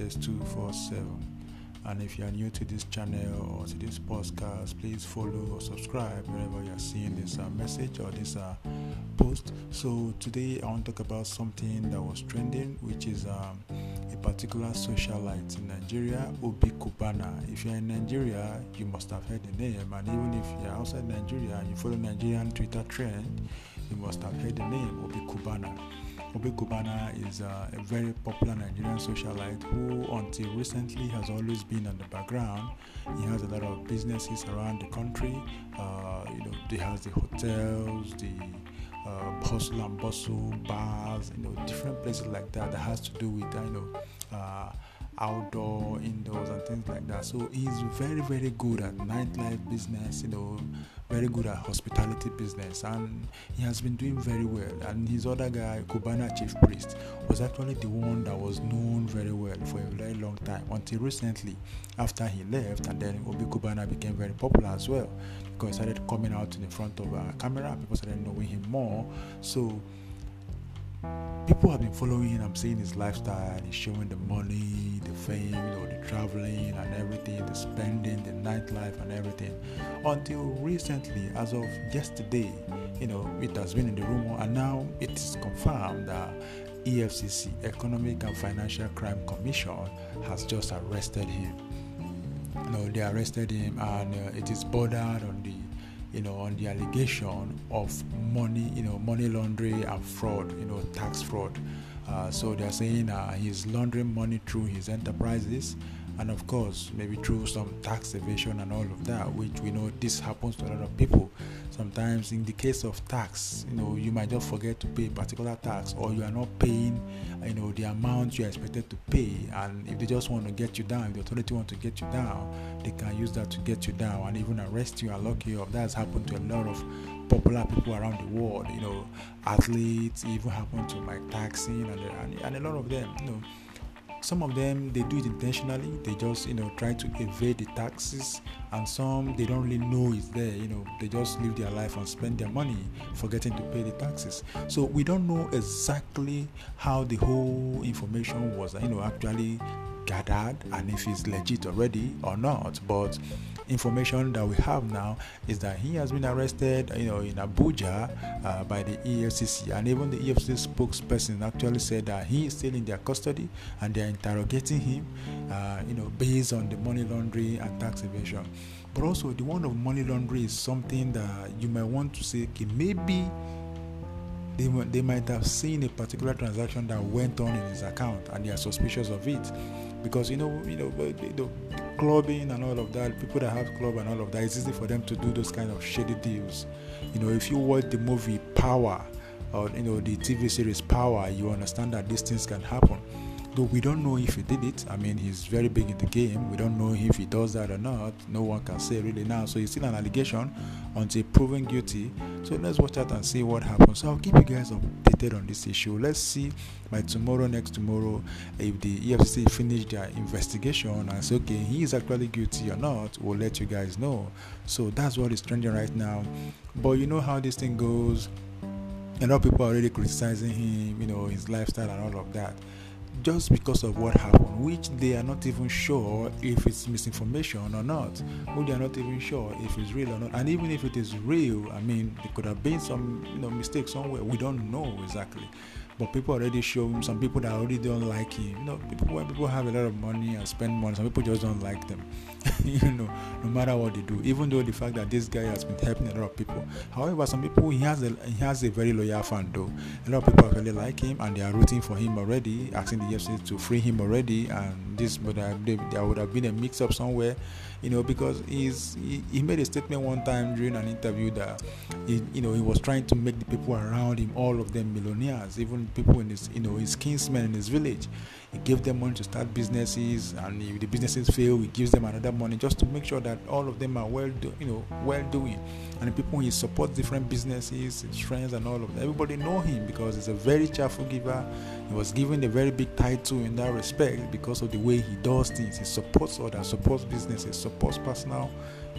latest 247. And if you are new to this channel or to this podcast, please follow or subscribe wherever you are seeing this uh, message or this uh, post. So today I want to talk about something that was trending, which is um, a particular socialite in Nigeria, Obi Cubana. If you're in Nigeria, you must have heard the name, and even if you're outside Nigeria and you follow Nigerian Twitter trend, you must have heard the name Obi Cubana. Obi Cubana is uh, a very popular Nigerian socialite who, until recently, has always been on the background. He has a lot of businesses around the country. Uh, you know, he has the hotels, the uh, hustle and bustle bars, you know, different places like that that has to do with, uh, you know, uh, outdoor, indoors, and things like that. So he's very, very good at nightlife business, you know, very good at hospitality business, and he has been doing very well. And his other guy, Cubana Chief Priest, was actually the one that was known very well for a very long time until recently, after he left, and then Obi Cubana became very popular as well because he started coming out in the front of a camera, people started knowing him more. So people have been following him. I'm seeing his lifestyle. He's showing the money, the fame, you know, the traveling and everything, the spending, the nightlife and everything. Until recently, as of yesterday, you know, it has been in the rumor, and now it is confirmed that EFCC, Economic and Financial Crime Commission, has just arrested him. You know, they arrested him, and uh, it is bordered on the you know, on the allegation of money, you know, money laundering and fraud, you know, tax fraud. Uh, so they're saying uh, he's laundering money through his enterprises, and of course, maybe through some tax evasion and all of that, which we know this happens to a lot of people. Sometimes, in the case of tax, you know, you might just forget to pay a particular tax, or you are not paying, you know, the amount you are expected to pay. And if they just want to get you down, if the authority want to get you down, they can use that to get you down and even arrest you and lock you up. That's happened to a lot of popular people around the world. You know, athletes, even happened to Mike Tyson and, and, and a lot of them. You know some of them they do it intentionally. They just you know try to evade the taxes. And some they don't really know it's there you know. They just live their life and spend their money forgetting to pay the taxes. So we don't know exactly how the whole information was you know actually gathered and if it's legit already or not. But information that we have now is that he has been arrested, you know, in Abuja uh, by the EFCC, and even the EFCC spokesperson actually said that he is still in their custody and they are interrogating him, uh, you know, based on the money laundering and tax evasion. But also, the one of money laundering is something that you might want to say, okay, maybe they, they might have seen a particular transaction that went on in his account and they are suspicious of it because you know you know the, clubbing and all of that people that have club and all of that it's easy for them to do those kind of shady deals. You know if you watch the movie power or you know the tv series power you understand that these things can happen though we don't know if he did it i mean he's very big in the game. We don't know if he does that or not. No one can say really now. So it's still an allegation until proven guilty. So let's watch out and see what happens. So i'll keep you guys updated on this issue. Let's see by tomorrow next tomorrow if the efcc finish their investigation and say okay he is actually guilty or not we'll let you guys know. So that's what is trending right now. But you know how this thing goes. A lot of people are already criticizing him you know his lifestyle and all of that just because of what happened, which they are not even sure if it's misinformation or not, which they are not even sure if it's real or not. And even if it is real, I mean, there could have been some you know mistake somewhere. We don't know exactly but people already show him some people that already don't like him. You know, people when people have a lot of money and spend money, some people just don't like them. you know, no matter what they do, even though the fact that this guy has been helping a lot of people. However, some people he has a he has a very loyal fan though. A lot of people really like him and they are rooting for him already, asking the UFC to free him already. And this, but there would have been a mix up somewhere you know, because he's he, he, made a statement one time during an interview that he, you know he was trying to make the people around him, all of them millionaires, even people in his you know his kinsmen in his village. He gave them money to start businesses, and if the businesses fail, he gives them another money just to make sure that all of them are well, do, you know, well doing. And the people he supports different businesses, his friends, and all of that. Everybody know him because he's a very cheerful giver. He was given a very big title in that respect because of the way he does things. He supports others, supports businesses, supports personal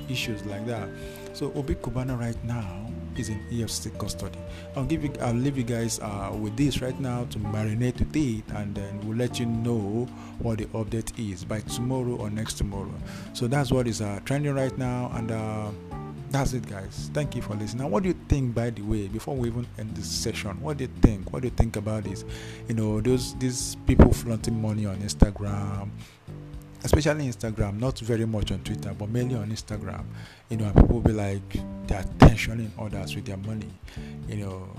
issues like that. So Obi Cubana right now is in EFCC custody. I'll give you, I'll leave you guys uh, with this right now to marinate with it, and then we'll let you know what the update is by tomorrow or next tomorrow. So that's what is uh, trending right now, and. Uh, that's it guys thank you for listening now what do you think by the way before we even end this session what do you think what do you think about this you know those these people flaunting money on instagram especially Instagram, not very much on Twitter, but mainly on Instagram. You know, people will be like they're tensioning others with their money. You know,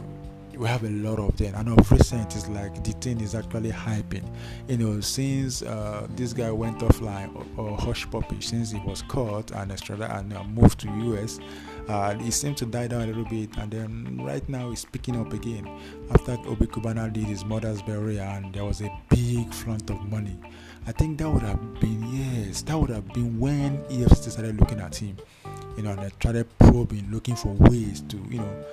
we have a lot of them, and of recent, it's like the thing is actually hyping. You know, since uh, this guy went offline or, or Hushpuppi, since he was caught and extradited and uh, moved to US, uh, he seemed to die down a little bit, and then right now he's picking up again after Obi Cubana did his mother's burial, and there was a big flaunt of money. I think that would have been yes, that would have been when EFCC started looking at him, you know, and they started probing, looking for ways to, you know,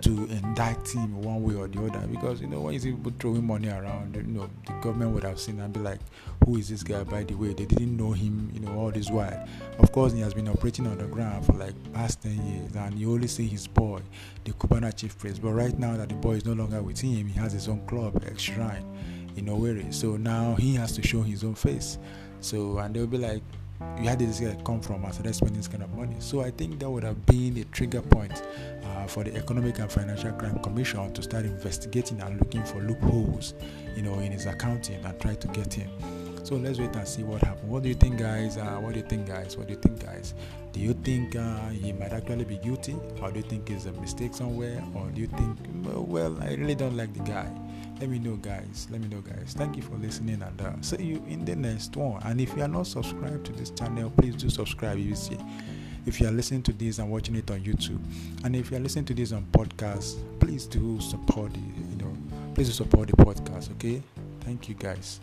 to indict him one way or the other. Because you know, when you see people throwing money around, you know, the government would have seen and be like, "Who is this guy?" By the way, they didn't know him, you know, all this while. Of course, he has been operating on the ground for like past ten years, and you only see his boy, the Cubana chief priest. But right now that the boy is no longer with him, he has his own club, X Shrine in Owerri. So now he has to show his own face. So and they'll be like, "You had this guy come from us, let's spend this kind of money." So I think that would have been a trigger point uh, for the Economic and Financial Crime Commission to start investigating and looking for loopholes, you know, in his accounting and try to get him. So let's wait and see what happens. What do you think, guys? Uh, what do you think, guys? What do you think, guys? Do you think uh, he might actually be guilty, or do you think it's a mistake somewhere, or do you think, well, I really don't like the guy? let me know guys let me know guys thank you for listening and uh, see you in the next one and if you are not subscribed to this channel please do subscribe you see if you are listening to this and watching it on youtube and if you are listening to this on podcast please do support the you know please do support the podcast okay thank you guys